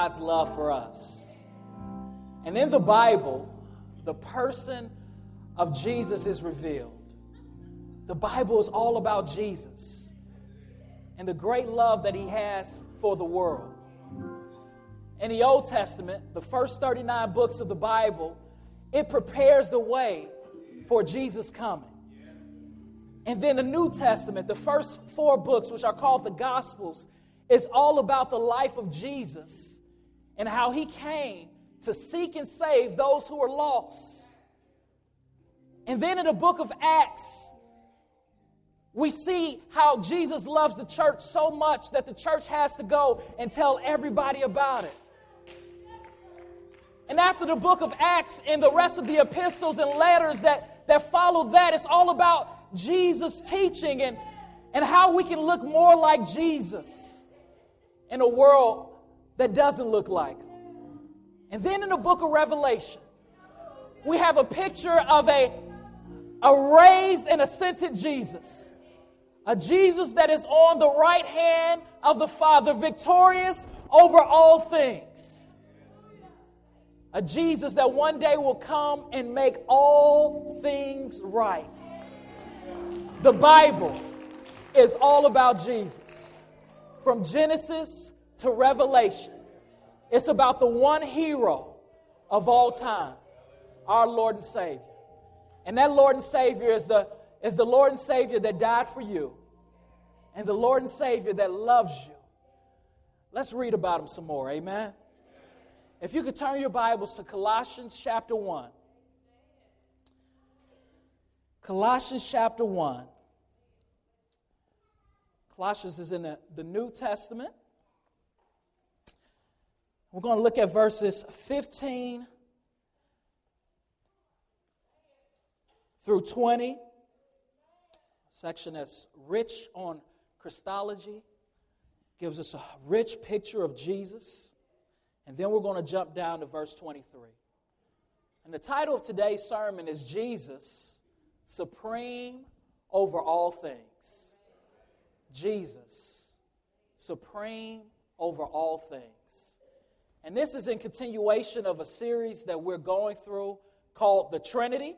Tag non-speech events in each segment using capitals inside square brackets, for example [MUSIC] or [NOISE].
God's love for us. And in the Bible, the person of Jesus is revealed. The Bible is all about Jesus and the great love that he has for the world. In the Old Testament, the first 39 books of the Bible, it prepares the way for Jesus coming. And then the New Testament, the first four books, which are called the Gospels, is all about the life of Jesus and how he came to seek and save those who are lost. And then in the book of Acts, we see how Jesus loves the church so much that the church has to go and tell everybody about it. And after the book of Acts and the rest of the epistles and letters that, that follow that, it's all about Jesus' teaching and, and how we can look more like Jesus in a world that doesn't look like him. And then in the book of Revelation, we have a picture of a, a raised and ascended Jesus. A Jesus that is on the right hand of the Father, victorious over all things. A Jesus that one day will come and make all things right. The Bible is all about Jesus. From Genesis to Revelation, it's about the one hero of all time, our Lord and Savior. And that Lord and Savior is the, is the Lord and Savior that died for you, and the Lord and Savior that loves you. Let's read about him some more. Amen. If you could turn your Bibles to Colossians chapter 1. Colossians chapter 1. Colossians is in the, the New Testament. We're going to look at verses 15 through 20, section that's rich on Christology, gives us a rich picture of Jesus. And then we're going to jump down to verse 23. And the title of today's sermon is Jesus, Supreme over all things. Jesus, Supreme over all things. And this is in continuation of a series that we're going through called The Trinity.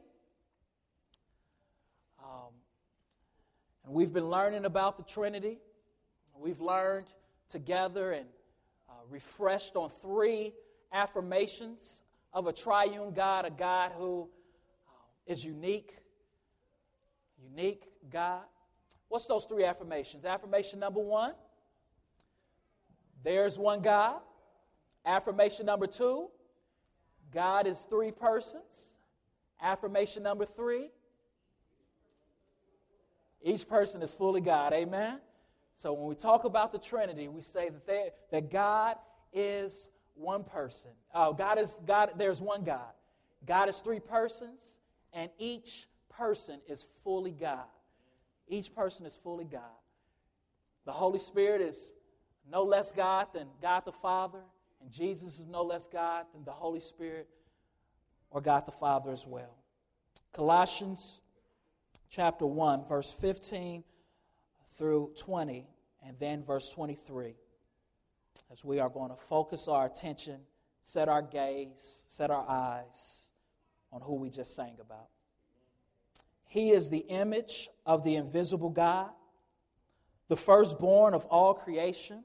Um, and we've been learning about the Trinity. We've learned together and uh, refreshed on three affirmations of a triune God, a God who uh, is unique, unique God. What's those three affirmations? Affirmation number one there's one God. Affirmation number two God is three persons. Affirmation number three each person is fully God. Amen? So when we talk about the Trinity, we say that, they, that God is one person. Oh, God is God, there's one God. God is three persons, and each person is fully God. Each person is fully God. The Holy Spirit is no less God than God the Father, and Jesus is no less God than the Holy Spirit or God the Father as well. Colossians chapter 1, verse 15 through 20, and then verse 23, as we are going to focus our attention, set our gaze, set our eyes on who we just sang about. He is the image of the invisible God, the firstborn of all creation.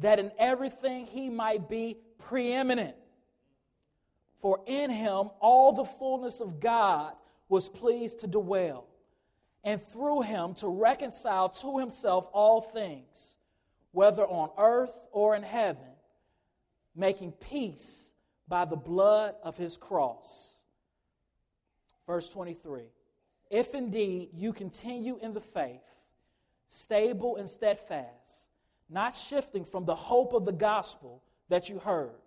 that in everything he might be preeminent. For in him all the fullness of God was pleased to dwell, and through him to reconcile to himself all things, whether on earth or in heaven, making peace by the blood of his cross. Verse 23 If indeed you continue in the faith, stable and steadfast, not shifting from the hope of the gospel that you heard,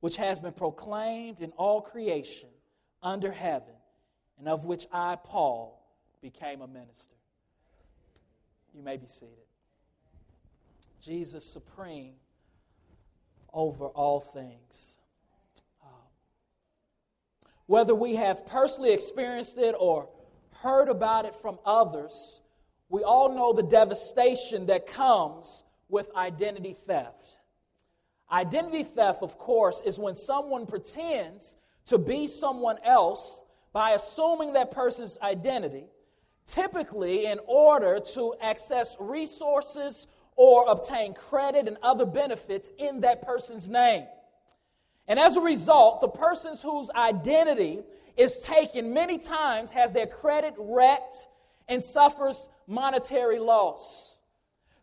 which has been proclaimed in all creation under heaven, and of which I, Paul, became a minister. You may be seated. Jesus supreme over all things. Um, whether we have personally experienced it or heard about it from others, we all know the devastation that comes with identity theft. Identity theft, of course, is when someone pretends to be someone else by assuming that person's identity, typically in order to access resources or obtain credit and other benefits in that person's name. And as a result, the person whose identity is taken many times has their credit wrecked and suffers monetary loss.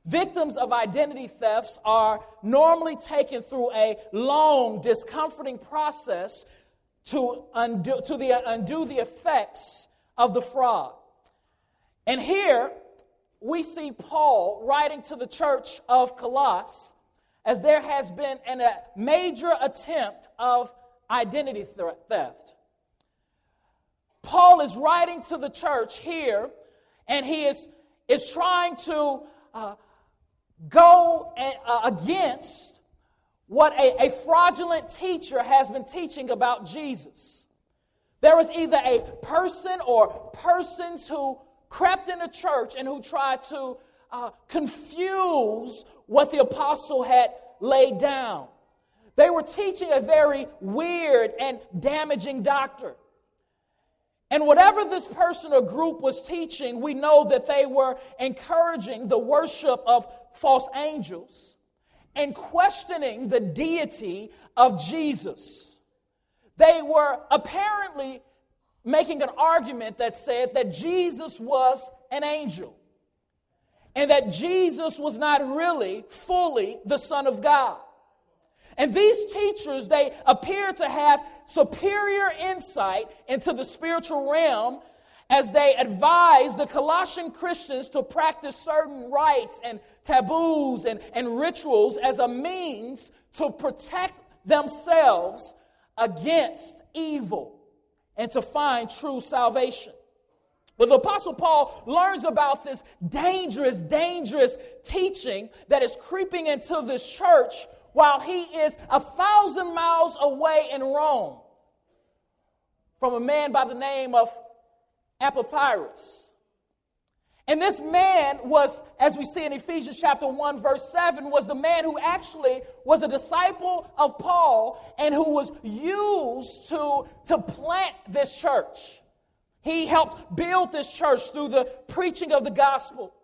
Victims of identity thefts are normally taken through a long, discomforting process to undo, to the, undo the effects of the fraud. And here we see Paul writing to the church of Colossus as there has been an, a major attempt of identity theft. Paul is writing to the church here, and he is, is trying to uh, go against what a, a fraudulent teacher has been teaching about Jesus. There was either a person or persons who crept into church and who tried to uh, confuse what the apostle had laid down. They were teaching a very weird and damaging doctrine. And whatever this person or group was teaching, we know that they were encouraging the worship of false angels and questioning the deity of Jesus. They were apparently making an argument that said that Jesus was an angel and that Jesus was not really fully the Son of God. And these teachers, they appear to have superior insight into the spiritual realm as they advise the Colossian Christians to practice certain rites and taboos and, and rituals as a means to protect themselves against evil and to find true salvation. But the Apostle Paul learns about this dangerous, dangerous teaching that is creeping into this church while he is a thousand miles away in Rome from a man by the name of Epaphras. And this man was, as we see in Ephesians chapter 1, verse 7, was the man who actually was a disciple of Paul and who was used to, to plant this church. He helped build this church through the preaching of the gospel.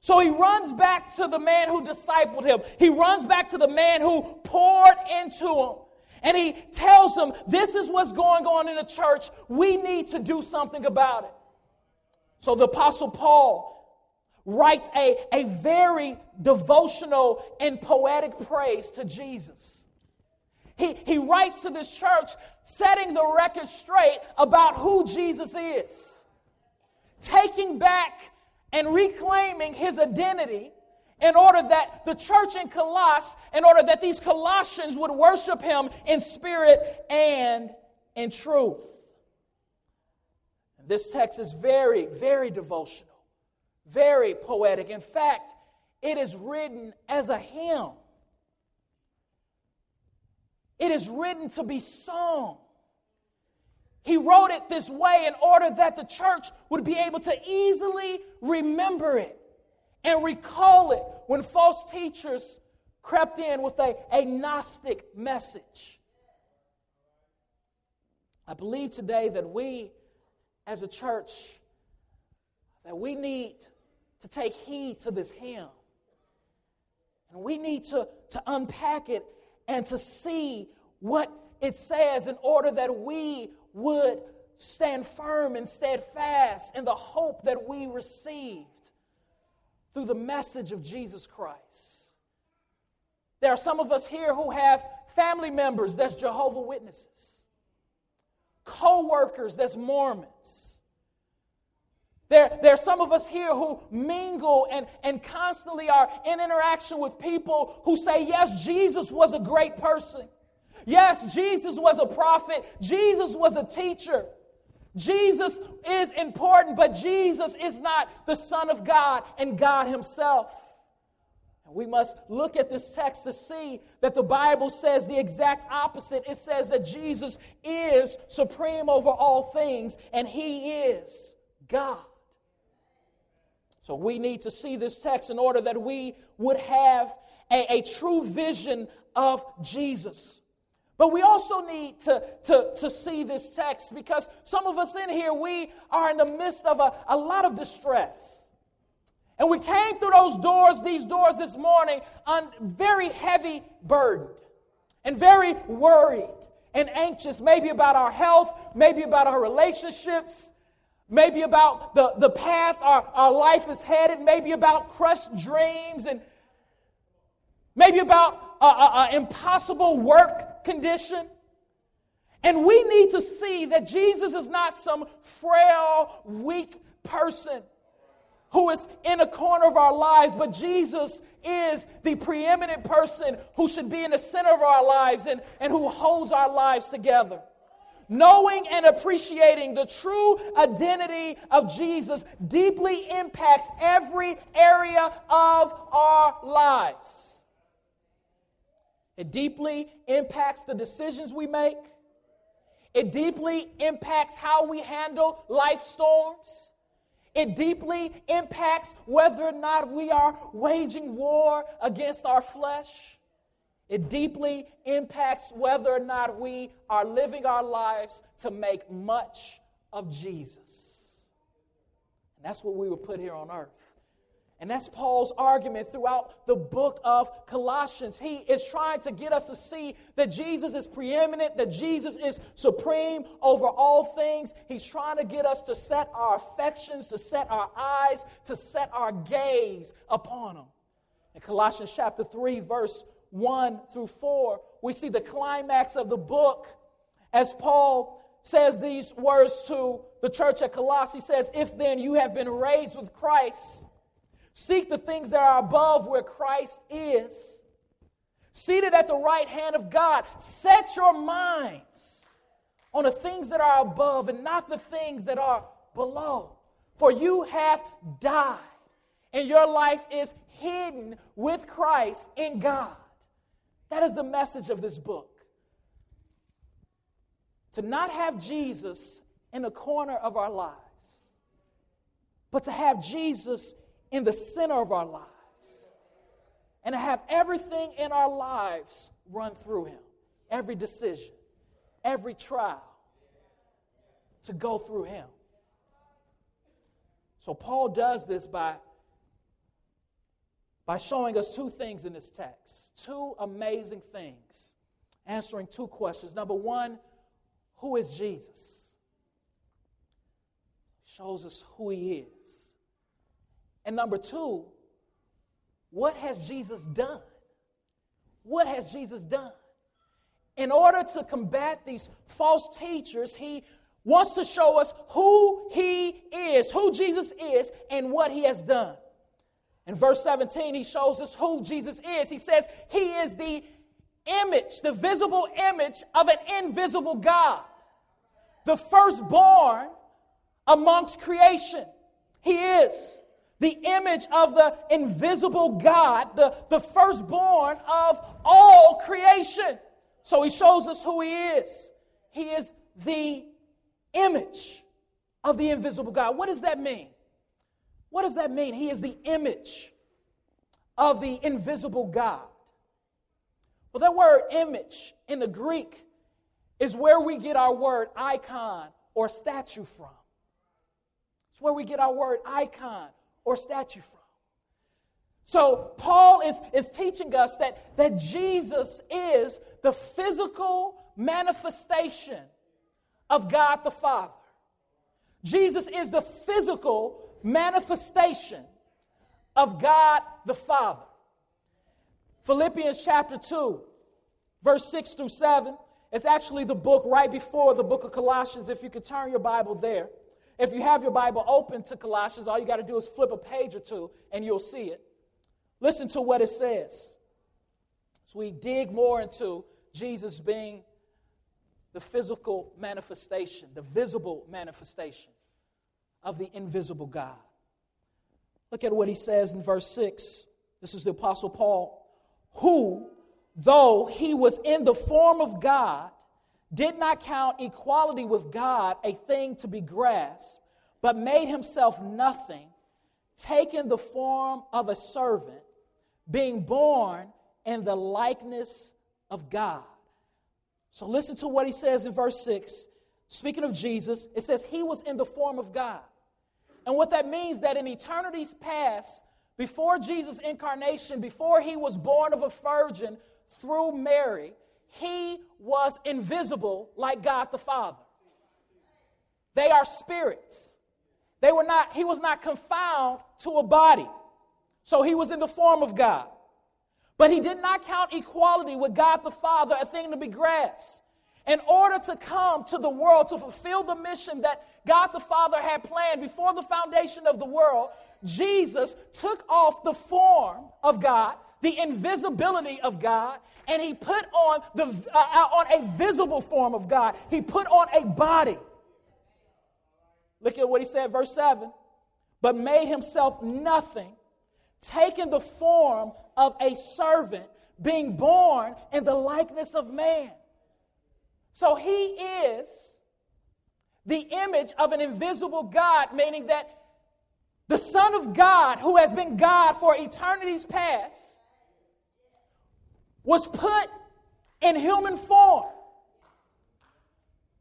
So he runs back to the man who discipled him. He runs back to the man who poured into him. And he tells them, This is what's going on in the church. We need to do something about it. So the Apostle Paul writes a, a very devotional and poetic praise to Jesus. He, he writes to this church setting the record straight about who Jesus is, taking back and reclaiming his identity in order that the church in Colossus, in order that these Colossians would worship him in spirit and in truth. This text is very, very devotional, very poetic. In fact, it is written as a hymn. It is written to be sung. He wrote it this way in order that the church would be able to easily remember it and recall it when false teachers crept in with a, a Gnostic message. I believe today that we as a church that we need to take heed to this hymn. And we need to, to unpack it and to see what it says in order that we would stand firm and steadfast in the hope that we received through the message of Jesus Christ. There are some of us here who have family members that's Jehovah Witnesses, co workers that's Mormons. There, there are some of us here who mingle and, and constantly are in interaction with people who say, Yes, Jesus was a great person. Yes, Jesus was a prophet, Jesus was a teacher. Jesus is important, but Jesus is not the Son of God and God Himself. We must look at this text to see that the Bible says the exact opposite. It says that Jesus is supreme over all things and He is God. So we need to see this text in order that we would have a, a true vision of Jesus. But we also need to, to, to see this text because some of us in here, we are in the midst of a, a lot of distress. And we came through those doors, these doors this morning, on very heavy burdened and very worried and anxious, maybe about our health, maybe about our relationships, maybe about the, the path our, our life is headed, maybe about crushed dreams, and maybe about impossible work condition. And we need to see that Jesus is not some frail, weak person who is in a corner of our lives, but Jesus is the preeminent person who should be in the center of our lives and, and who holds our lives together. Knowing and appreciating the true identity of Jesus deeply impacts every area of our lives. It deeply impacts the decisions we make. It deeply impacts how we handle life storms. It deeply impacts whether or not we are waging war against our flesh. It deeply impacts whether or not we are living our lives to make much of Jesus. And that's what we were put here on earth. And that's Paul's argument throughout the book of Colossians. He is trying to get us to see that Jesus is preeminent, that Jesus is supreme over all things. He's trying to get us to set our affections, to set our eyes, to set our gaze upon Him. In Colossians chapter 3, verse 1 through 4, we see the climax of the book as Paul says these words to the church at Colossae. He says, If then you have been raised with Christ, Seek the things that are above where Christ is. Seated at the right hand of God. Set your minds on the things that are above and not the things that are below. For you have died, and your life is hidden with Christ in God. That is the message of this book. To not have Jesus in the corner of our lives, but to have Jesus in the center of our lives and to have everything in our lives run through Him. Every decision, every trial to go through Him. So Paul does this by, by showing us two things in this text, two amazing things, answering two questions. Number one, who is Jesus? Shows us who He is. And number two, what has Jesus done? What has Jesus done? In order to combat these false teachers, he wants to show us who he is, who Jesus is, and what he has done. In verse 17, he shows us who Jesus is. He says he is the image, the visible image of an invisible God, the firstborn amongst creation. He is the image of the invisible God, the, the firstborn of all creation. So he shows us who he is. He is the image of the invisible God. What does that mean? What does that mean? He is the image of the invisible God. Well, that word image in the Greek is where we get our word icon or statue from. It's where we get our word icon or statue from. So Paul is, is teaching us that, that Jesus is the physical manifestation of God the Father. Jesus is the physical manifestation of God the Father. Philippians chapter 2, verse 6 through 7 is actually the book right before the book of Colossians, if you could turn your Bible there. If you have your Bible open to Colossians, all you got to do is flip a page or two and you'll see it. Listen to what it says. So we dig more into Jesus being the physical manifestation, the visible manifestation of the invisible God. Look at what he says in verse 6. This is the Apostle Paul, who, though he was in the form of God, did not count equality with God a thing to be grasped, but made himself nothing, taking the form of a servant, being born in the likeness of God. So listen to what he says in verse 6. Speaking of Jesus, it says he was in the form of God. And what that means that in eternity's past, before Jesus' incarnation, before he was born of a virgin through Mary, he was invisible like God the Father. They are spirits. They were not, he was not confounded to a body. So he was in the form of God. But he did not count equality with God the Father a thing to be grasped. In order to come to the world to fulfill the mission that God the Father had planned before the foundation of the world, Jesus took off the form of God, the invisibility of God, and he put on, the, uh, uh on a visible form of God. He put on a body. Look at what he said, verse 7 but made himself nothing, taking the form of a servant, being born in the likeness of man. So he is the image of an invisible God, meaning that the Son of God, who has been God for eternities past, was put in human form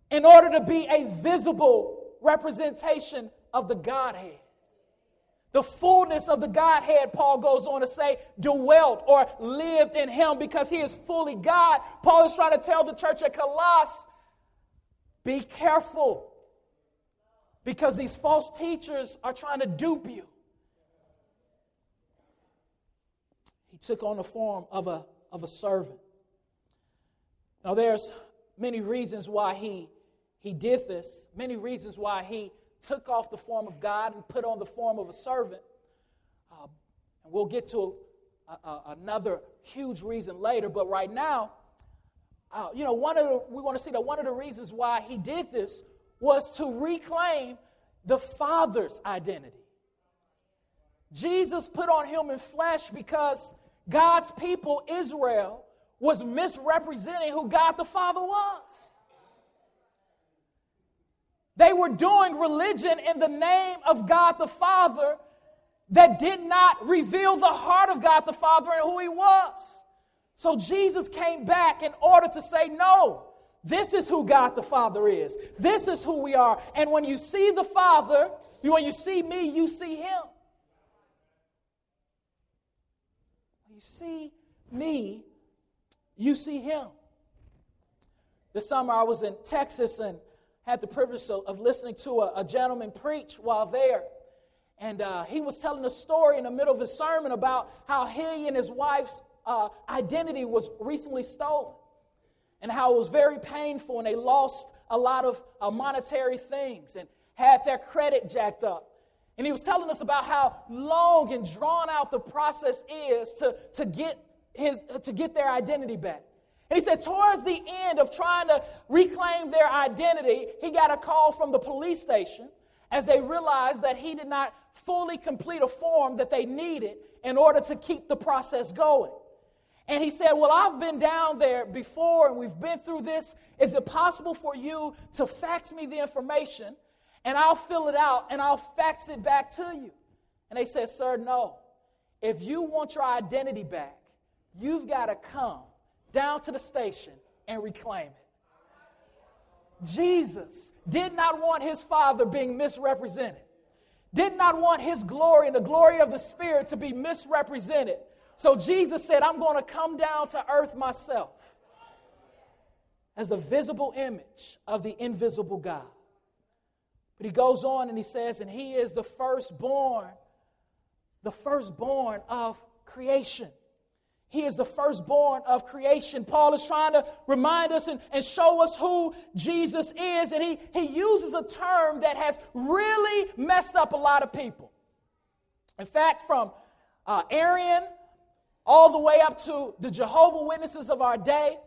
in order to be a visible representation of the Godhead. The fullness of the Godhead, Paul goes on to say, dwelt or lived in him because he is fully God. Paul is trying to tell the church at Colossus be careful because these false teachers are trying to dupe you. He took on the form of a, of a servant. Now, there's many reasons why he, he did this, many reasons why he took off the form of God and put on the form of a servant. Uh, and we'll get to a, a, another huge reason later, but right now, uh, you know, one of the, we want to see that one of the reasons why he did this was to reclaim the Father's identity. Jesus put on human flesh because God's people, Israel, was misrepresenting who God the Father was. They were doing religion in the name of God the Father that did not reveal the heart of God the Father and who He was. So Jesus came back in order to say, No, this is who God the Father is. This is who we are. And when you see the Father, when you see me, you see Him. When you see me, you see Him. This summer I was in Texas and had the privilege of, listening to a, a, gentleman preach while there. And uh, he was telling a story in the middle of his sermon about how he and his wife's uh, identity was recently stolen and how it was very painful and they lost a lot of uh, monetary things and had their credit jacked up. And he was telling us about how long and drawn out the process is to, to, get, his, to get their identity back. And he said, towards the end of trying to reclaim their identity, he got a call from the police station as they realized that he did not fully complete a form that they needed in order to keep the process going. And he said, Well, I've been down there before and we've been through this. Is it possible for you to fax me the information and I'll fill it out and I'll fax it back to you? And they said, Sir, no. If you want your identity back, you've got to come down to the station and reclaim it. Jesus did not want his Father being misrepresented, did not want his glory and the glory of the Spirit to be misrepresented. So Jesus said, I'm going to come down to earth myself as the visible image of the invisible God. But he goes on and he says, and he is the firstborn, the firstborn of creation. He is the firstborn of creation. Paul is trying to remind us and, and show us who Jesus is. And he, he uses a term that has really messed up a lot of people. In fact, from uh, Arian all the way up to the Jehovah Witnesses of our day,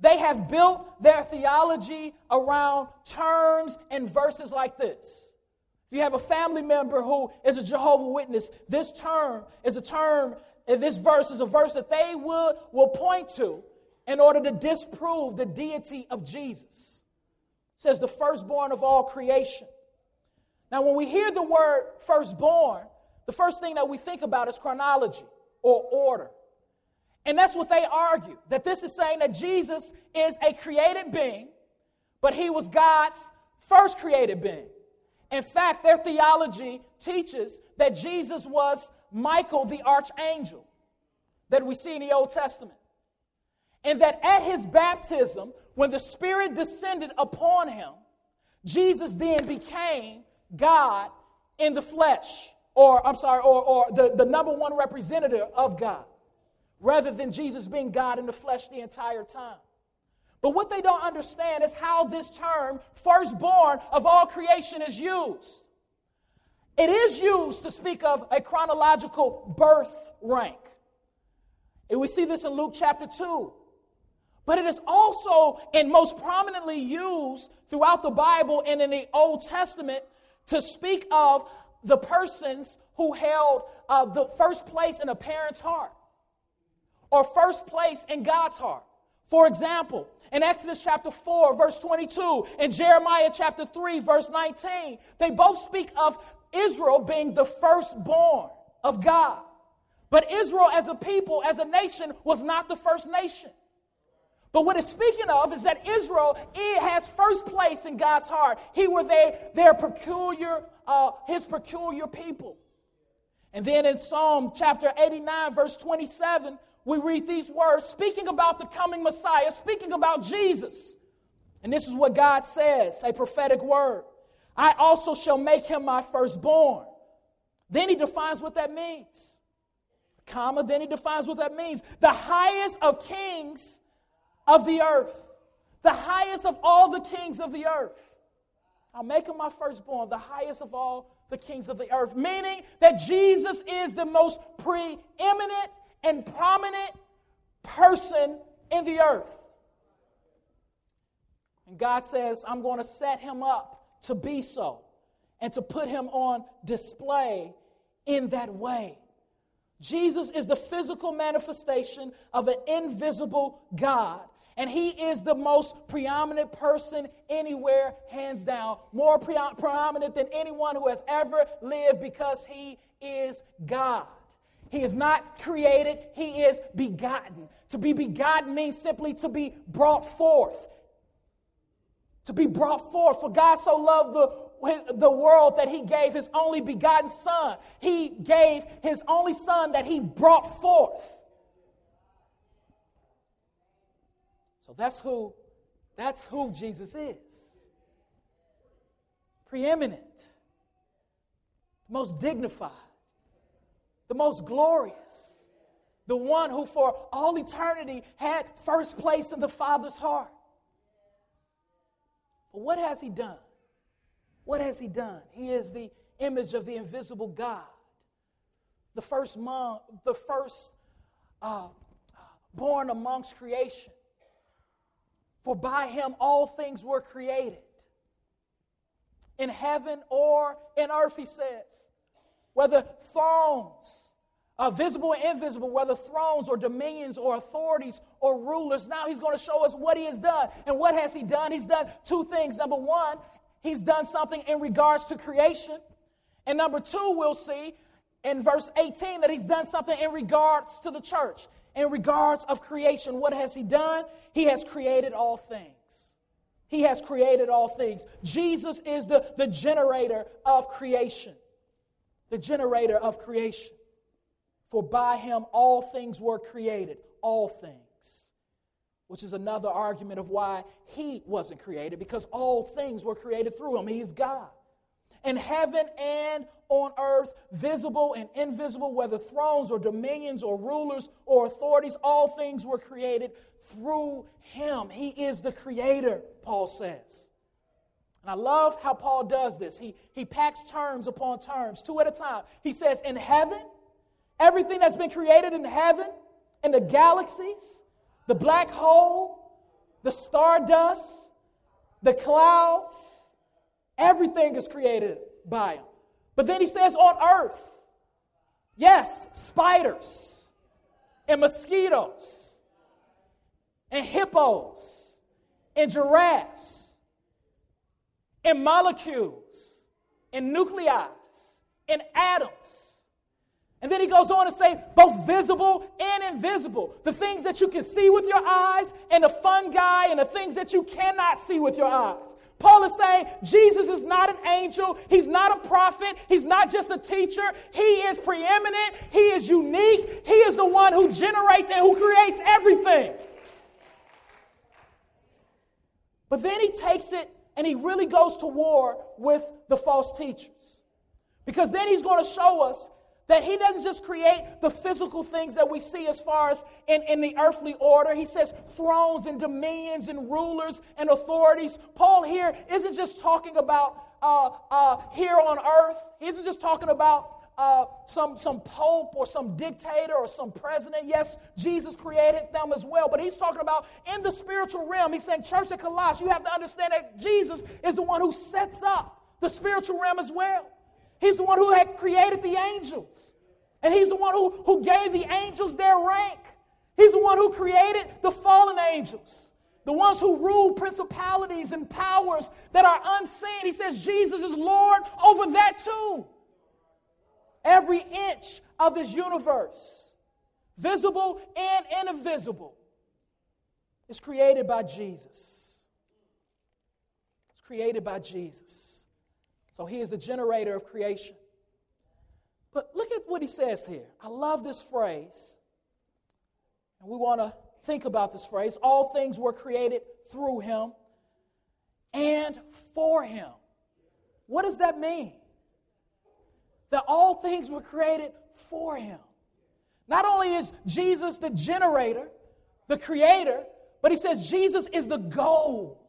They have built their theology around terms and verses like this. If you have a family member who is a Jehovah Witness, this term is a term, and this verse is a verse that they will, will point to in order to disprove the deity of Jesus. It says, the firstborn of all creation. Now, when we hear the word firstborn, the first thing that we think about is chronology or order. And that's what they argue that this is saying that Jesus is a created being, but he was God's first created being. In fact, their theology teaches that Jesus was Michael the archangel that we see in the Old Testament. And that at his baptism, when the Spirit descended upon him, Jesus then became God in the flesh, or I'm sorry, or, or the, the number one representative of God rather than Jesus being God in the flesh the entire time. But what they don't understand is how this term, firstborn of all creation, is used. It is used to speak of a chronological birth rank. And we see this in Luke chapter 2. But it is also and most prominently used throughout the Bible and in the Old Testament to speak of the persons who held uh, the first place in a parent's heart or first place in God's heart. For example, in Exodus chapter 4, verse 22, and Jeremiah chapter 3, verse 19, they both speak of Israel being the firstborn of God. But Israel as a people, as a nation, was not the first nation. But what it's speaking of is that Israel has first place in God's heart. He were their, their peculiar, uh, his peculiar people. And then in Psalm chapter 89, verse 27, we read these words speaking about the coming Messiah, speaking about Jesus. And this is what God says a prophetic word. I also shall make him my firstborn. Then he defines what that means. Comma, then he defines what that means. The highest of kings of the earth. The highest of all the kings of the earth. I'll make him my firstborn, the highest of all the kings of the earth. Meaning that Jesus is the most preeminent and prominent person in the earth. And God says, I'm going to set him up to be so and to put him on display in that way. Jesus is the physical manifestation of an invisible God. And he is the most preeminent person anywhere, hands down. More pre- than anyone who has ever lived because he is God. He is not created, he is begotten. To be begotten means simply to be brought forth. To be brought forth. For God so loved the, the world that he gave his only begotten son. He gave his only son that he brought forth. So that's who that's who Jesus is. Preeminent. Most dignified the most glorious, the one who for all eternity had first place in the Father's heart. But what has he done? What has he done? He is the image of the invisible God, the first, mom, the first uh, born amongst creation. For by him all things were created, in heaven or in earth, he says whether thrones, uh, visible and invisible, whether thrones or dominions or authorities or rulers. Now he's going to show us what he has done. And what has he done? He's done two things. Number one, he's done something in regards to creation. And number two, we'll see in verse 18 that he's done something in regards to the church. In regards of creation, what has he done? He has created all things. He has created all things. Jesus is the, the generator of creation the generator of creation. For by him all things were created, all things. Which is another argument of why he wasn't created, because all things were created through him. He's God. In heaven and on earth, visible and invisible, whether thrones or dominions or rulers or authorities, all things were created through him. He is the creator, Paul says. And I love how Paul does this. He, he packs terms upon terms, two at a time. He says, In heaven, everything that's been created in heaven, in the galaxies, the black hole, the stardust, the clouds, everything is created by him. But then he says on earth, yes, spiders and mosquitoes and hippos and giraffes and molecules in nuclei in atoms and then he goes on to say, both visible and invisible. The things that you can see with your eyes, and the fungi, and the things that you cannot see with your eyes. Paul is saying Jesus is not an angel. He's not a prophet. He's not just a teacher. He is preeminent. He is unique. He is the one who generates and who creates everything. But then he takes it and he really goes to war with the false teachers. Because then he's going to show us that he doesn't just create the physical things that we see as far as in, in the earthly order. He says thrones and dominions and rulers and authorities. Paul here isn't just talking about uh, uh, here on earth, he isn't just talking about uh, some, some pope or some dictator or some president. Yes, Jesus created them as well, but he's talking about in the spiritual realm. He's saying, Church of Colossus, you have to understand that Jesus is the one who sets up the spiritual realm as well. He's the one who had created the angels. And he's the one who, who gave the angels their rank. He's the one who created the fallen angels, the ones who rule principalities and powers that are unseen. He says Jesus is Lord over that too. Every inch of this universe, visible and invisible, is created by Jesus. It's created by Jesus. So he is the generator of creation. But look at what he says here. I love this phrase. And we want to think about this phrase. All things were created through him and for him. What does that mean? That all things were created for him. Not only is Jesus the generator, the creator, but he says Jesus is the goal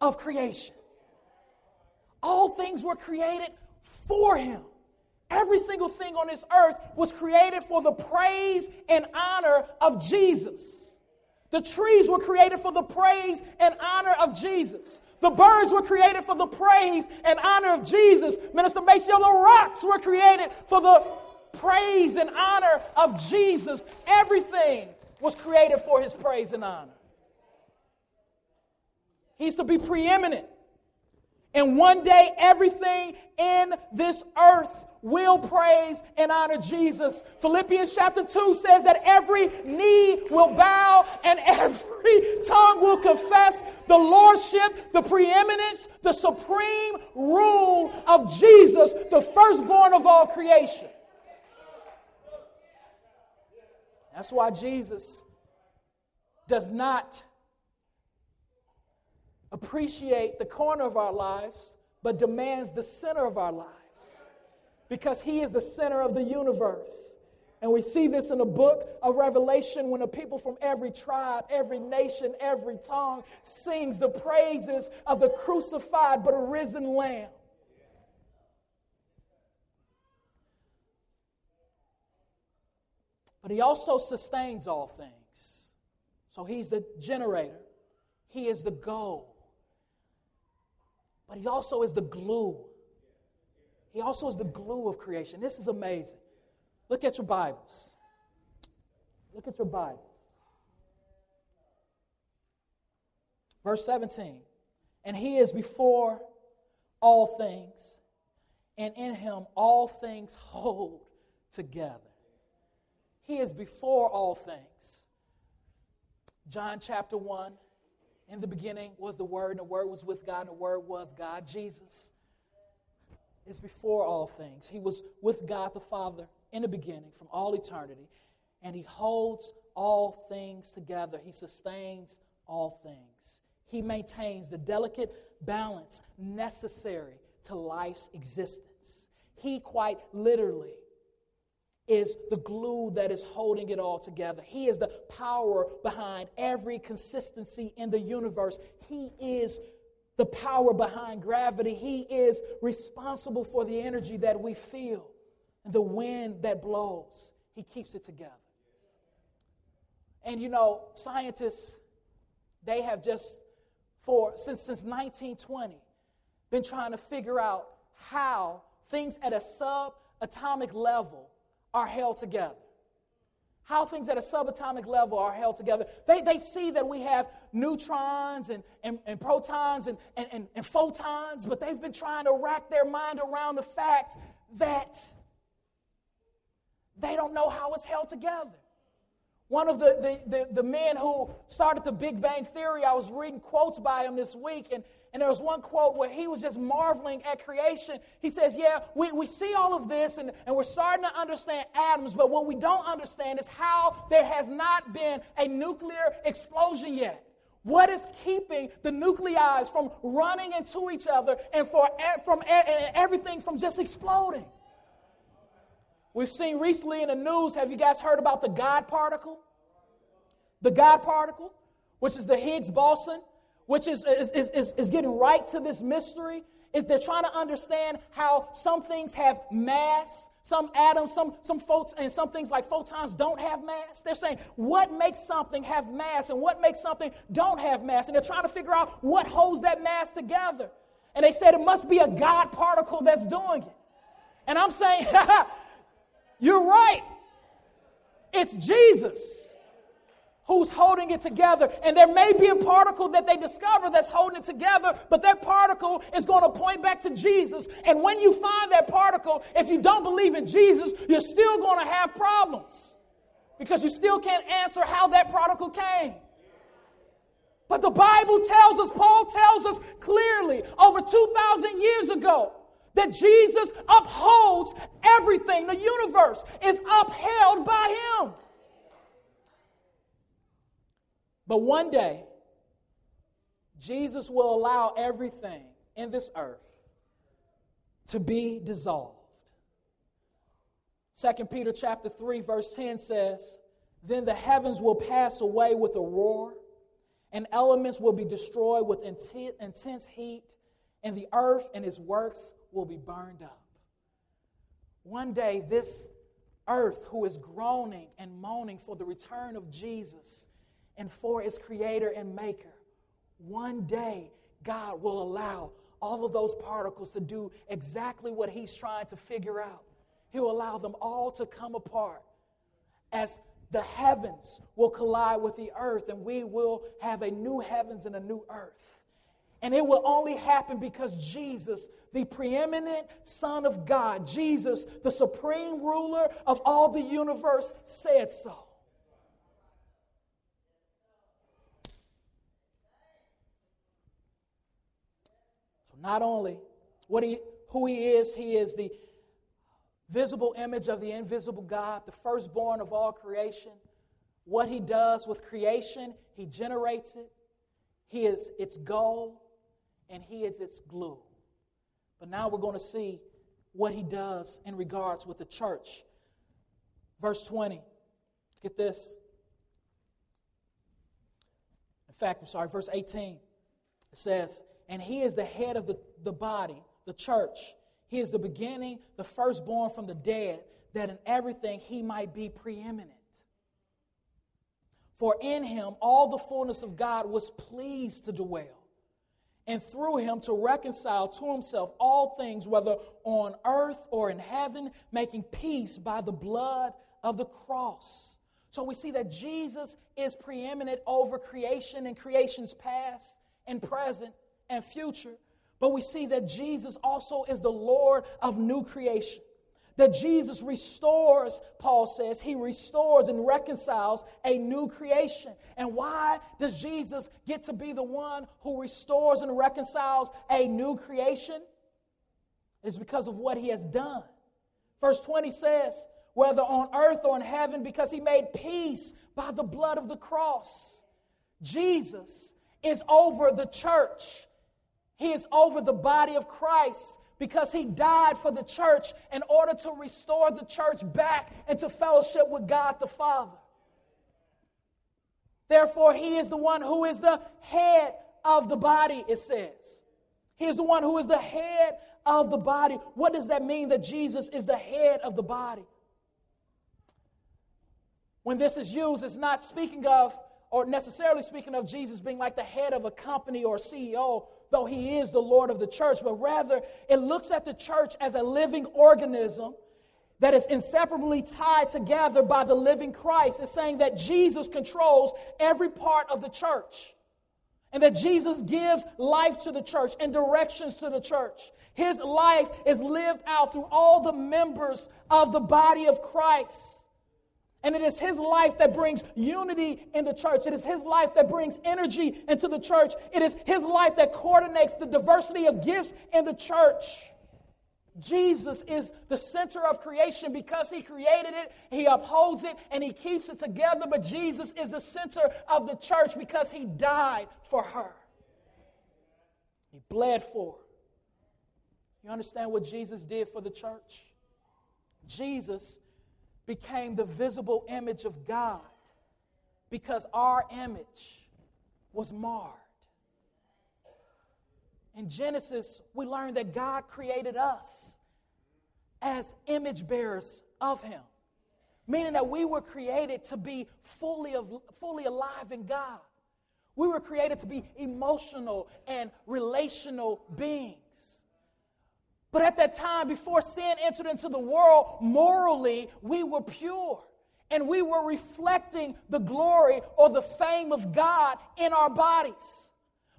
of creation. All things were created for him. Every single thing on this earth was created for the praise and honor of Jesus. The trees were created for the praise and honor of Jesus. The birds were created for the praise and honor of Jesus. Minister Maceo, the rocks were created for the praise and honor of Jesus. Everything was created for his praise and honor. He's to be preeminent. And one day, everything in this earth will praise and honor Jesus. Philippians chapter 2 says that every knee will bow and every [LAUGHS] tongue will confess the lordship, the preeminence, the supreme rule of Jesus, the firstborn of all creation. That's why Jesus does not appreciate the corner of our lives, but demands the center of our lives because He is the center of the universe. And we see this in the book of Revelation when the people from every tribe, every nation, every tongue sings the praises of the crucified but arisen Lamb. But he also sustains all things. So he's the generator, he is the goal but he also is the glue. He also is the glue of creation. This is amazing. Look at your Bibles. Look at your Bibles. Verse 17. And he is before all things, and in him all things hold together. He is before all things. John chapter 1 in the beginning was the Word, and the Word was with God, and the Word was God. Jesus is before all things. He was with God the Father in the beginning from all eternity, and He holds all things together. He sustains all things. He maintains the delicate balance necessary to life's existence. He quite literally is the glue that is holding it all together. He is the power behind every consistency in the universe. He is the power behind gravity. He is responsible for the energy that we feel and the wind that blows. He keeps it together. And you know, scientists they have just for since since 1920 been trying to figure out how things at a subatomic level are held together. How things at a subatomic level are held together. They, they see that we have neutrons and, and, and protons and, and, and, and photons, but they've been trying to rack their mind around the fact that they don't know how it's held together. One of the, the, the, the, men who started the Big Bang Theory, I was reading quotes by him this week, and, and there was one quote where he was just marveling at creation. He says, Yeah, we, we see all of this, and, and we're starting to understand atoms, but what we don't understand is how there has not been a nuclear explosion yet. What is keeping the nuclei from running into each other and for, from, and everything from just exploding? We've seen recently in the news, have you guys heard about the God particle? The God particle, which is the Higgs boson, which is, is, is, is getting right to this mystery. Is they're trying to understand how some things have mass, some atoms, some, some photons, and some things like photons don't have mass. They're saying what makes something have mass and what makes something don't have mass. And they're trying to figure out what holds that mass together. And they said it must be a God particle that's doing it. And I'm saying, [LAUGHS] You're right. It's Jesus who's holding it together. And there may be a particle that they discover that's holding it together, but that particle is going to point back to Jesus. And when you find that particle, if you don't believe in Jesus, you're still going to have problems because you still can't answer how that particle came. But the Bible tells us, Paul tells us clearly over 2,000 years ago, that Jesus upholds everything. The universe is upheld by him. But one day, Jesus will allow everything in this earth to be dissolved. 2 Peter chapter 3 verse 10 says, "Then the heavens will pass away with a roar, and elements will be destroyed with intense heat, and the earth and its works will be burned up. One day, this earth, who is groaning and moaning for the return of Jesus and for its creator and maker, one day God will allow all of those particles to do exactly what He's trying to figure out. He'll allow them all to come apart as the heavens will collide with the earth and we will have a new heavens and a new earth. And it will only happen because Jesus, the preeminent Son of God, Jesus, the supreme ruler of all the universe, said so. So, not only what he, who he is, he is the visible image of the invisible God, the firstborn of all creation. What he does with creation, he generates it, he is its goal and he is its glue. But now we're going to see what he does in regards with the church. Verse 20. Get this. In fact, I'm sorry, verse 18. It says, And he is the head of the, the body, the church. He is the beginning, the firstborn from the dead, that in everything he might be preeminent. For in him all the fullness of God was pleased to dwell and through him to reconcile to himself all things, whether on earth or in heaven, making peace by the blood of the cross. So we see that Jesus is preeminent over creation and creation's past and present and future. But we see that Jesus also is the Lord of new creation that Jesus restores, Paul says, he restores and reconciles a new creation. And why does Jesus get to be the one who restores and reconciles a new creation? It's because of what he has done. Verse 20 says, whether on earth or in heaven, because he made peace by the blood of the cross. Jesus is over the church. He is over the body of Christ because he died for the church in order to restore the church back into fellowship with God the Father. Therefore, he is the one who is the head of the body, it says. He is the one who is the head of the body. What does that mean that Jesus is the head of the body? When this is used, it's not speaking of or necessarily speaking of Jesus being like the head of a company or CEO, though he is the Lord of the church, but rather it looks at the church as a living organism that is inseparably tied together by the living Christ. It's saying that Jesus controls every part of the church. And that Jesus gives life to the church and directions to the church. His life is lived out through all the members of the body of Christ. And it is His life that brings unity in the church. It is His life that brings energy into the church. It is His life that coordinates the diversity of gifts in the church. Jesus is the center of creation because He created it, He upholds it, and He keeps it together. But Jesus is the center of the church because He died for her. He bled for her. You understand what Jesus did for the church? Jesus became the visible image of God because our image was marred. In Genesis, we learn that God created us as image bearers of Him, meaning that we were created to be fully, of, fully alive in God. We were created to be emotional and relational beings. But at that time, before sin entered into the world, morally, we were pure. And we were reflecting the glory or the fame of God in our bodies.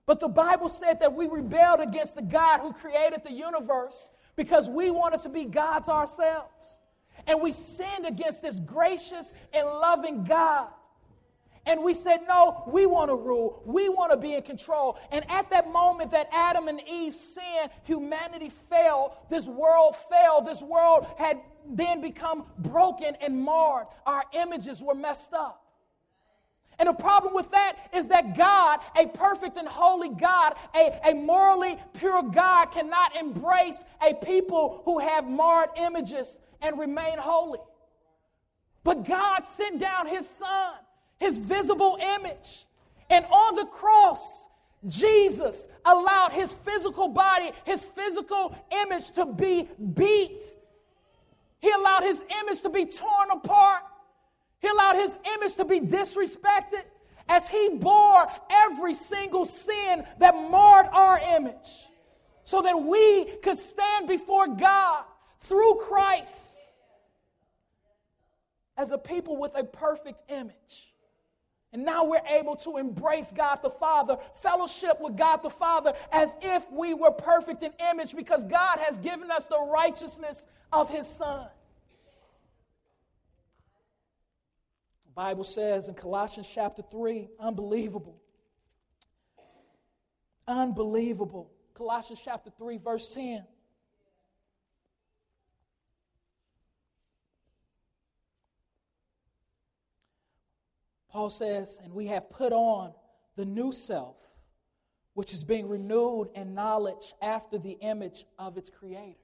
But the Bible said that we rebelled against the God who created the universe because we wanted to be gods ourselves. And we sinned against this gracious and loving God. And we said, no, we want to rule. We want to be in control. And at that moment that Adam and Eve sinned, humanity fell. This world fell. This world had then become broken and marred. Our images were messed up. And the problem with that is that God, a perfect and holy God, a, a morally pure God, cannot embrace a people who have marred images and remain holy. But God sent down his son his visible image. And on the cross, Jesus allowed his physical body, his physical image to be beat. He allowed his image to be torn apart. He allowed his image to be disrespected as he bore every single sin that marred our image so that we could stand before God through Christ as a people with a perfect image. And now we're able to embrace God the Father, fellowship with God the Father as if we were perfect in image because God has given us the righteousness of His Son. The Bible says in Colossians chapter 3, unbelievable. Unbelievable. Colossians chapter 3, verse 10. Paul says, and we have put on the new self, which is being renewed in knowledge after the image of its creator.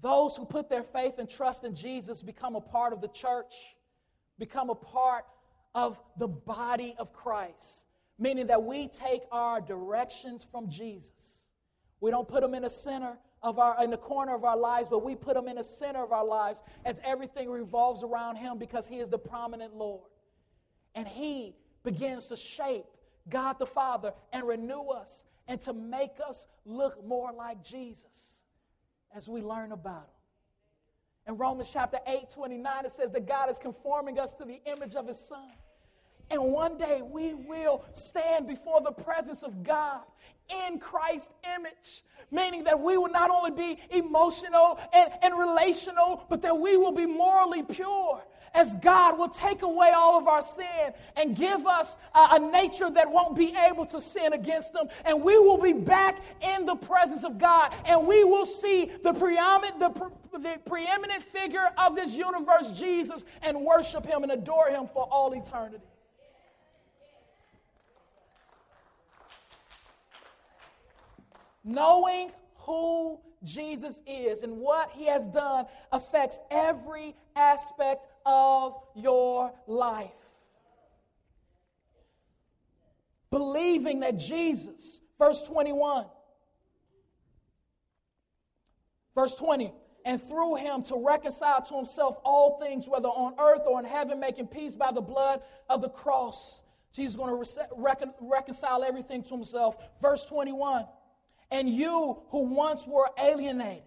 Those who put their faith and trust in Jesus become a part of the church, become a part of the body of Christ, meaning that we take our directions from Jesus. We don't put them in a center, of our in the corner of our lives, but we put him in the center of our lives as everything revolves around him because he is the prominent Lord. And he begins to shape God the Father and renew us and to make us look more like Jesus as we learn about him. In Romans chapter 8, 29, it says that God is conforming us to the image of his son. And one day we will stand before the presence of God in Christ's image, meaning that we will not only be emotional and, and relational, but that we will be morally pure as God will take away all of our sin and give us a, a, nature that won't be able to sin against them. And we will be back in the presence of God and we will see the preeminent, the, pre, the preeminent figure of this universe, Jesus, and worship him and adore him for all eternity. Knowing who Jesus is and what he has done affects every aspect of your life. Believing that Jesus, verse 21, verse 20, and through him to reconcile to himself all things, whether on earth or in heaven, making peace by the blood of the cross. Jesus is going to recon- reconcile everything to himself. Verse 21 And you who once were alienated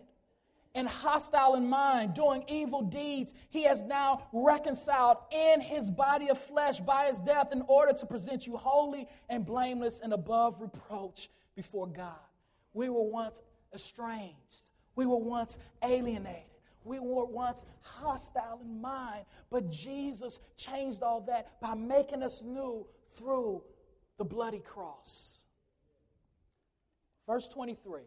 and hostile in mind, doing evil deeds, he has now reconciled in his body of flesh by his death in order to present you holy and blameless and above reproach before God. We were once estranged, we were once alienated. We were once hostile in mind, but Jesus changed all that by making us new through the bloody cross. Verse 23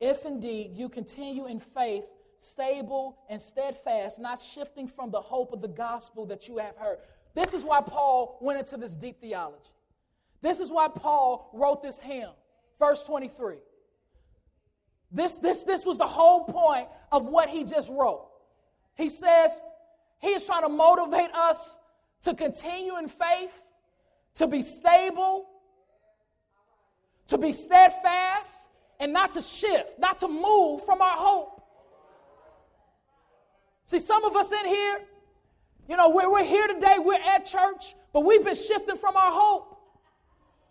If indeed you continue in faith, stable and steadfast, not shifting from the hope of the gospel that you have heard. This is why Paul went into this deep theology. This is why Paul wrote this hymn, verse 23. This, this, this was the whole point of what he just wrote. He says he is trying to motivate us to continue in faith, to be stable, to be steadfast, and not to shift, not to move from our hope. See, some of us in here, you know, we're, we're here today, we're at church, but we've been shifting from our hope.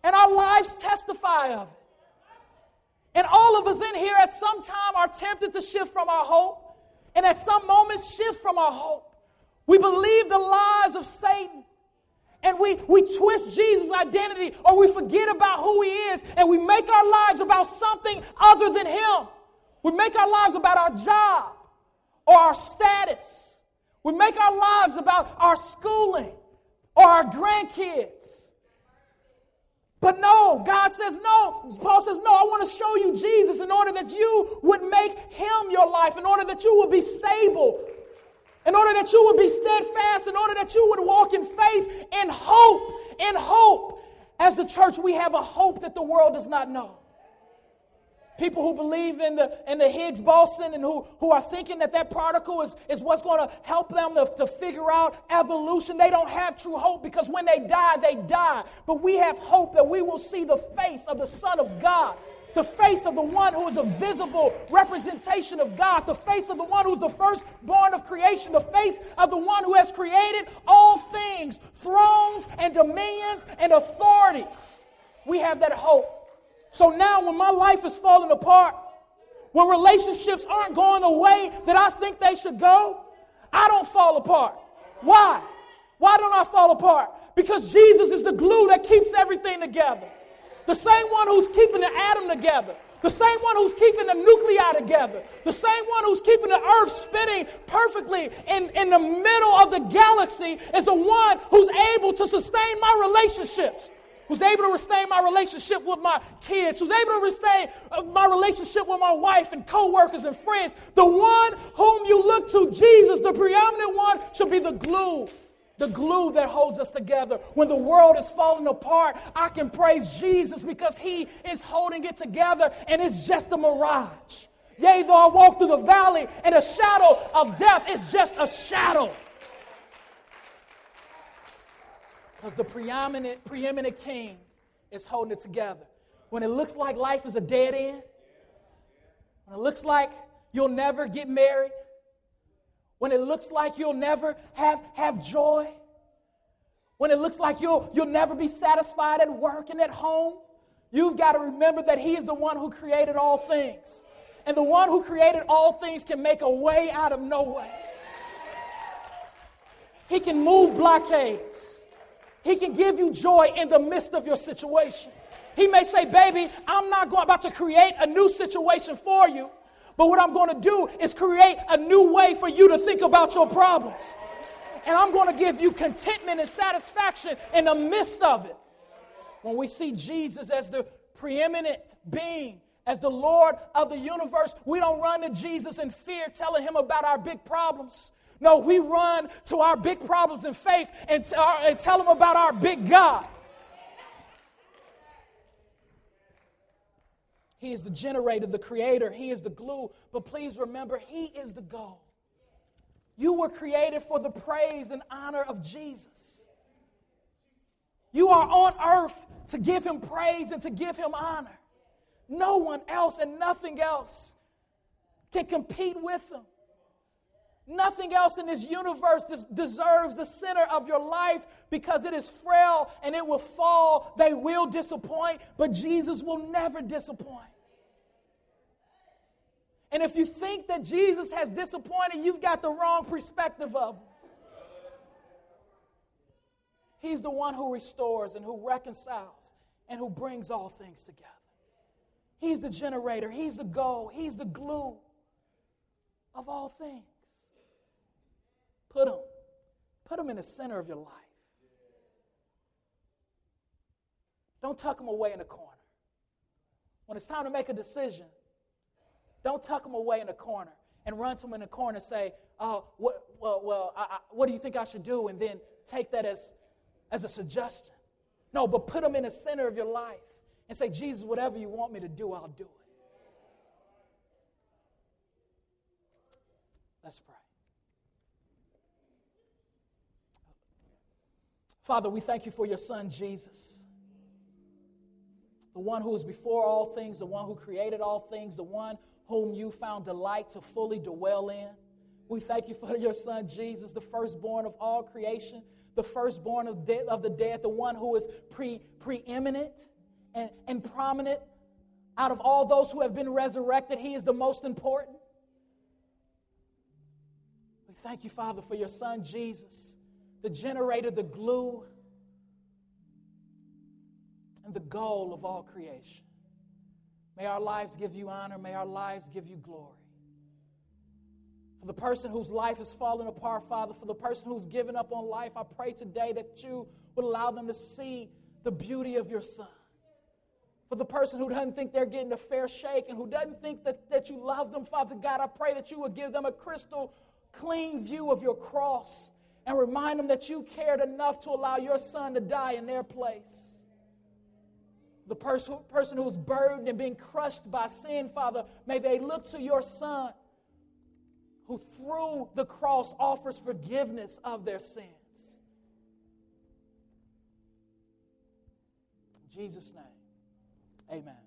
And our lives testify of it. And all of us in here at some time are tempted to shift from our hope, and at some moments shift from our hope. We believe the lies of Satan, and we, we twist Jesus' identity, or we forget about who he is, and we make our lives about something other than him. We make our lives about our job or our status. We make our lives about our schooling or our grandkids. But no, God says no. Paul says, no, I want to show you Jesus in order that you would make him your life, in order that you would be stable, in order that you would be steadfast, in order that you would walk in faith, in hope, in hope. As the church, we have a hope that the world does not know people who believe in the, in the Higgs boson and who, who are thinking that that particle is, is what's going to help them to, to figure out evolution, they don't have true hope because when they die, they die. But we have hope that we will see the face of the Son of God. The face of the one who is the visible representation of God, the face of the one who's the firstborn of creation, the face of the one who has created all things, thrones and dominions and authorities. We have that hope. So now, when my life is falling apart, when relationships aren't going the way that I think they should go, I don't fall apart. Why? Why don't I fall apart? Because Jesus is the glue that keeps everything together. The same one who's keeping the atom together. The same one who's keeping the nuclei together. The same one who's keeping the earth spinning perfectly in, in the middle of the galaxy is the one who's able to sustain my relationships who's able to sustain my relationship with my kids, who's able to sustain uh, my relationship with my wife and co-workers and friends. The one whom you look to, Jesus, the preeminent one, should be the glue. The glue that holds us together. When the world is falling apart, I can praise Jesus because He is holding it together and it's just a mirage. Yea, though I walk through the valley and a shadow of death, it's just a shadow. Because the preeminent, preeminent king is holding it together. When it looks like life is a dead end, when it looks like you'll never get married, when it looks like you'll never have, have joy, when it looks like you'll, you'll never be satisfied at work and at home, you've got to remember that He is the one who created all things. And the one who created all things can make a way out of no way. He can move blockades. He can give you joy in the midst of your situation. He may say, Baby, I'm not going, about to create a new situation for you, but what I'm going to do is create a new way for you to think about your problems. And I'm going to give you contentment and satisfaction in the midst of it. When we see Jesus as the preeminent being, as the Lord of the universe, we don't run to Jesus in fear, telling him about our big problems. No, we run to our big problems in faith and, t- our, and tell him about our big God. He is the generator, the creator. He is the glue. But please remember, He is the goal. You were created for the praise and honor of Jesus. You are on earth to give Him praise and to give Him honor. No one else and nothing else can compete with Him. Nothing else in this universe des- deserves the center of your life because it is frail and it will fall. They will disappoint, but Jesus will never disappoint. And if you think that Jesus has disappointed, you've got the wrong perspective of him. He's the one who restores and who reconciles and who brings all things together. He's the generator, He's the goal, He's the glue of all things. Put Him, put Him in the center of your life. Don't tuck Him away in a corner. When it's time to make a decision, don't tuck Him away in a corner and run to Him in a corner and say, Oh, what, well, well I, I, what do you think I should do? And then take that as as a suggestion. No, but put them in the center of your life and say, Jesus, whatever you want me to do, I'll do it. Let's pray. Father, we thank you for your son, Jesus, the one who is before all things, the one who created all things, the one whom you found delight to fully dwell in. We thank you for your son, Jesus, the firstborn of all creation the firstborn of, de- of the dead, the one who is pre- preeminent and, and prominent. Out of all those who have been resurrected, he is the most important. We thank you, Father, for your son Jesus, the generator, the glue, and the goal of all creation. May our lives give you honor. May our lives give you glory. For the person whose life is falling apart, Father, for the person who's given up on life, I pray today that you would allow them to see the beauty of your Son. For the person who doesn't think they're getting a fair shake and who doesn't think that, that you love them, Father God, I pray that you would give them a crystal clean view of your cross and remind them that you cared enough to allow your Son to die in their place. The pers- person who's burdened and being crushed by sin, Father, may they look to your Son who through the cross offers forgiveness of their sins. In Jesus' name, amen.